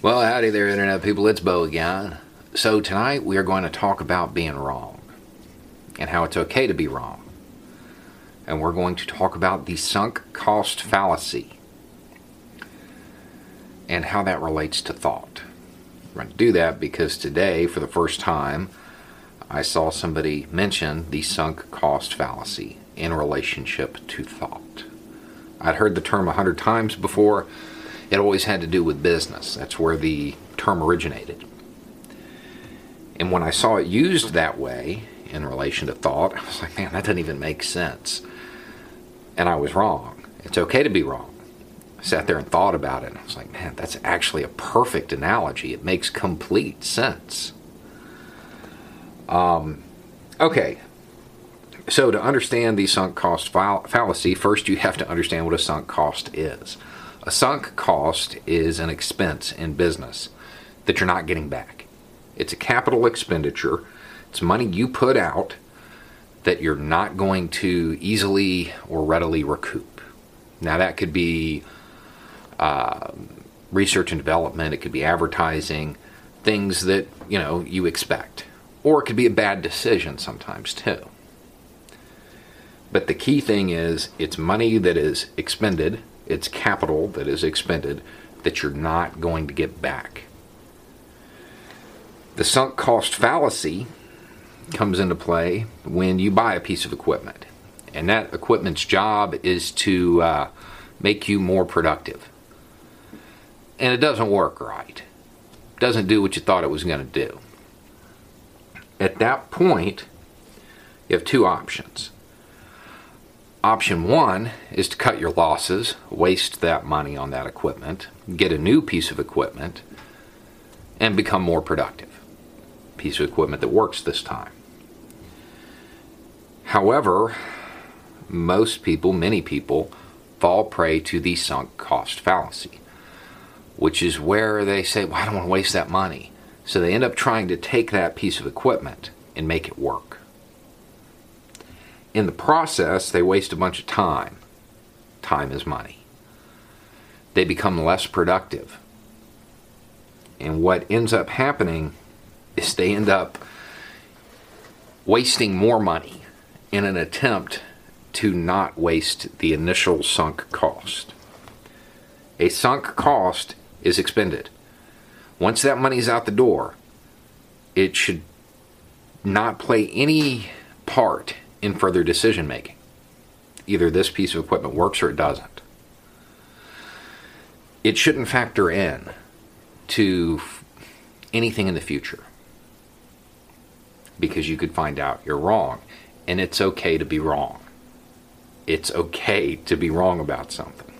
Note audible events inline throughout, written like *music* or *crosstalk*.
Well, howdy there, Internet people. It's Bo again. So, tonight we are going to talk about being wrong and how it's okay to be wrong. And we're going to talk about the sunk cost fallacy and how that relates to thought. We're going to do that because today, for the first time, I saw somebody mention the sunk cost fallacy in relationship to thought. I'd heard the term a hundred times before it always had to do with business. That's where the term originated. And when I saw it used that way in relation to thought, I was like, man, that doesn't even make sense. And I was wrong. It's okay to be wrong. I sat there and thought about it. And I was like, man, that's actually a perfect analogy. It makes complete sense. Um, okay. So, to understand the sunk cost fallacy, first you have to understand what a sunk cost is. A sunk cost is an expense in business that you're not getting back. It's a capital expenditure, it's money you put out that you're not going to easily or readily recoup. Now, that could be uh, research and development, it could be advertising, things that you know you expect, or it could be a bad decision sometimes too. But the key thing is it's money that is expended it's capital that is expended that you're not going to get back. The sunk cost fallacy comes into play when you buy a piece of equipment, and that equipment's job is to uh, make you more productive. And it doesn't work right, doesn't do what you thought it was going to do. At that point, you have two options Option one is to cut your losses, waste that money on that equipment, get a new piece of equipment, and become more productive. Piece of equipment that works this time. However, most people, many people, fall prey to the sunk cost fallacy, which is where they say, Well, I don't want to waste that money. So they end up trying to take that piece of equipment and make it work in the process, they waste a bunch of time. Time is money. They become less productive. And what ends up happening is they end up wasting more money in an attempt to not waste the initial sunk cost. A sunk cost is expended. Once that money's out the door, it should not play any part in further decision making. Either this piece of equipment works or it doesn't. It shouldn't factor in to anything in the future because you could find out you're wrong. And it's okay to be wrong. It's okay to be wrong about something.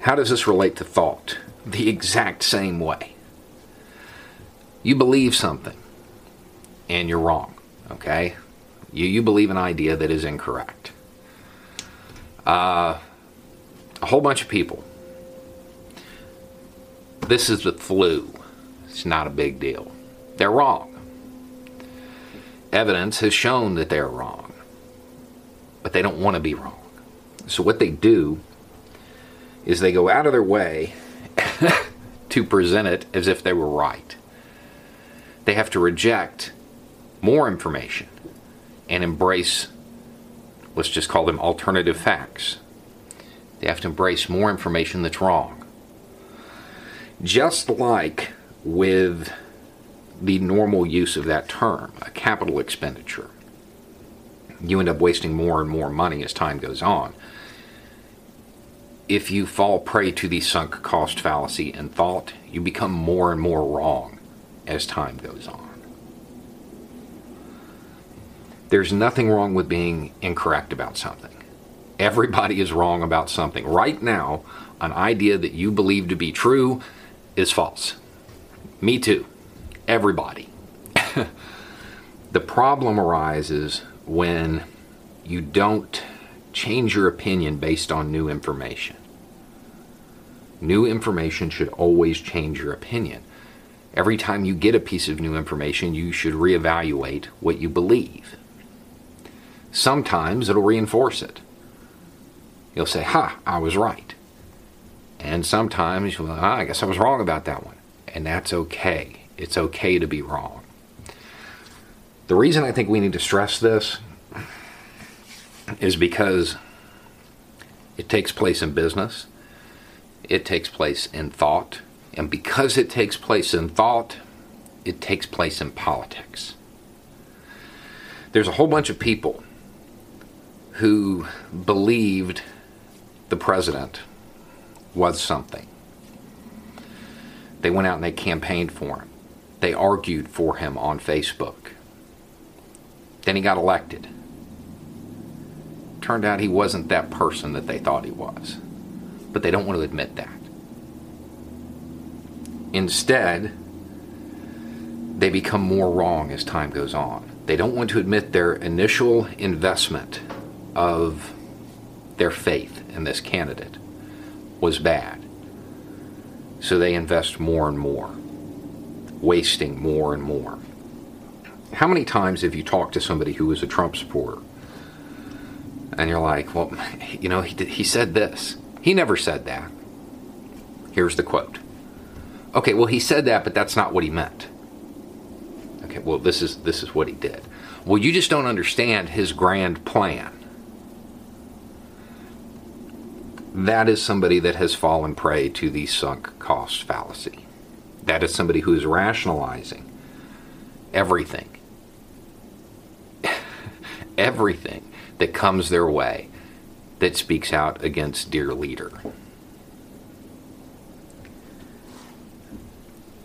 How does this relate to thought? The exact same way. You believe something and you're wrong. Okay? You, you believe an idea that is incorrect. Uh, a whole bunch of people. This is the flu. It's not a big deal. They're wrong. Evidence has shown that they're wrong. But they don't want to be wrong. So what they do is they go out of their way *laughs* to present it as if they were right. They have to reject more information and embrace, let's just call them alternative facts. They have to embrace more information that's wrong. Just like with the normal use of that term, a capital expenditure, you end up wasting more and more money as time goes on. If you fall prey to the sunk cost fallacy and thought, you become more and more wrong as time goes on. There's nothing wrong with being incorrect about something. Everybody is wrong about something. Right now, an idea that you believe to be true is false. Me too. Everybody. *laughs* the problem arises when you don't change your opinion based on new information. New information should always change your opinion. Every time you get a piece of new information, you should reevaluate what you believe sometimes it'll reinforce it. You'll say, Ha, I was right. And sometimes like, ah, I guess I was wrong about that one. And that's okay. It's okay to be wrong. The reason I think we need to stress this is because it takes place in business, it takes place in thought, and because it takes place in thought, it takes place in politics. There's a whole bunch of people who believed the president was something. They went out and they campaigned for him. They argued for him on Facebook. Then he got elected. Turned out he wasn't that person that they thought he was. But they don't want to admit that. Instead, they become more wrong as time goes on. They don't want to admit their initial investment of their faith in this candidate was bad. So they invest more and more, wasting more and more. How many times have you talked to somebody who is a Trump supporter? And you're like, well, *laughs* you know, he, did, he said this. He never said that. Here's the quote. Okay, well, he said that, but that's not what he meant. Okay, well, this is this is what he did. Well, you just don't understand his grand plan. That is somebody that has fallen prey to the sunk cost fallacy. That is somebody who is rationalizing everything. *laughs* everything that comes their way that speaks out against dear leader.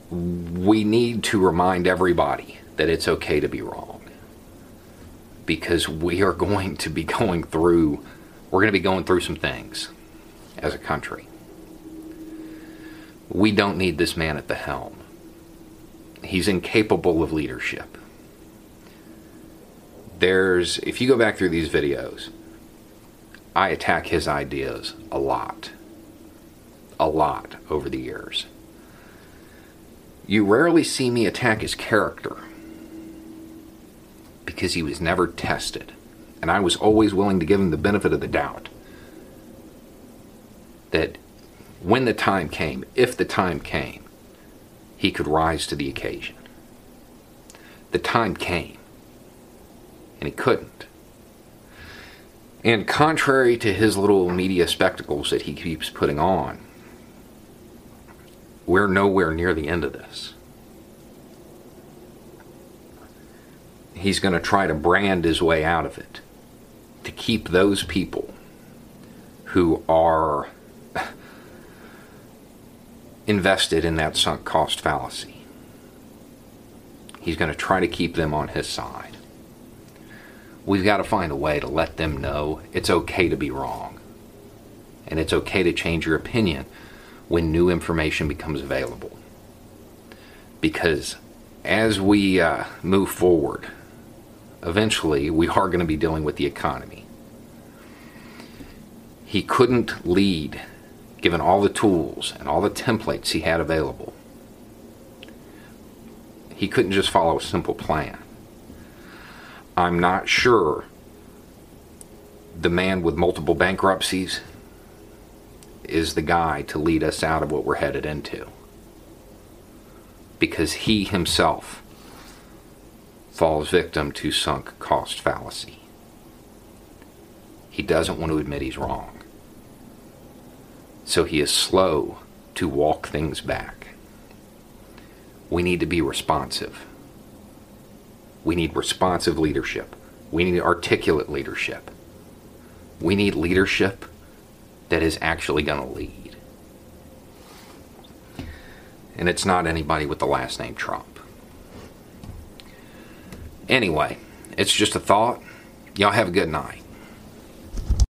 We need to remind everybody that it's okay to be wrong because we are going to be *laughs* going through we're going to be going through some things as a country. We don't need this man at the helm. He's incapable of leadership. There's, if you go back through these videos, I attack his ideas a lot. A lot over the years. You rarely see me attack his character because he was never tested. And I was always willing to give him the benefit of the doubt that when the time came, if the time came, he could rise to the occasion. The time came, and he couldn't. And contrary to his little media spectacles that he keeps putting on, we're nowhere near the end of this. He's going to try to brand his way out of it to keep those people who are invested in that sunk cost fallacy. He's going to try to keep them on his side. We've got to find a way to let them know it's okay to be wrong. And it's okay to change your opinion when new information becomes available. Because as we uh, move forward, eventually we are going to be dealing with the economy. He couldn't lead given all the tools and all the templates he had available, he couldn't just follow a simple plan. I'm not sure the man with multiple bankruptcies is the guy to lead us out of what we're headed into. Because he himself falls victim to sunk cost fallacy. He doesn't want to admit he's wrong so he is slow to walk things back. We need to be responsive. We need responsive leadership. We need articulate leadership. We need leadership that is actually going to lead. And it's not anybody with the last name Trump. Anyway, it's just a thought. Y'all have a good night.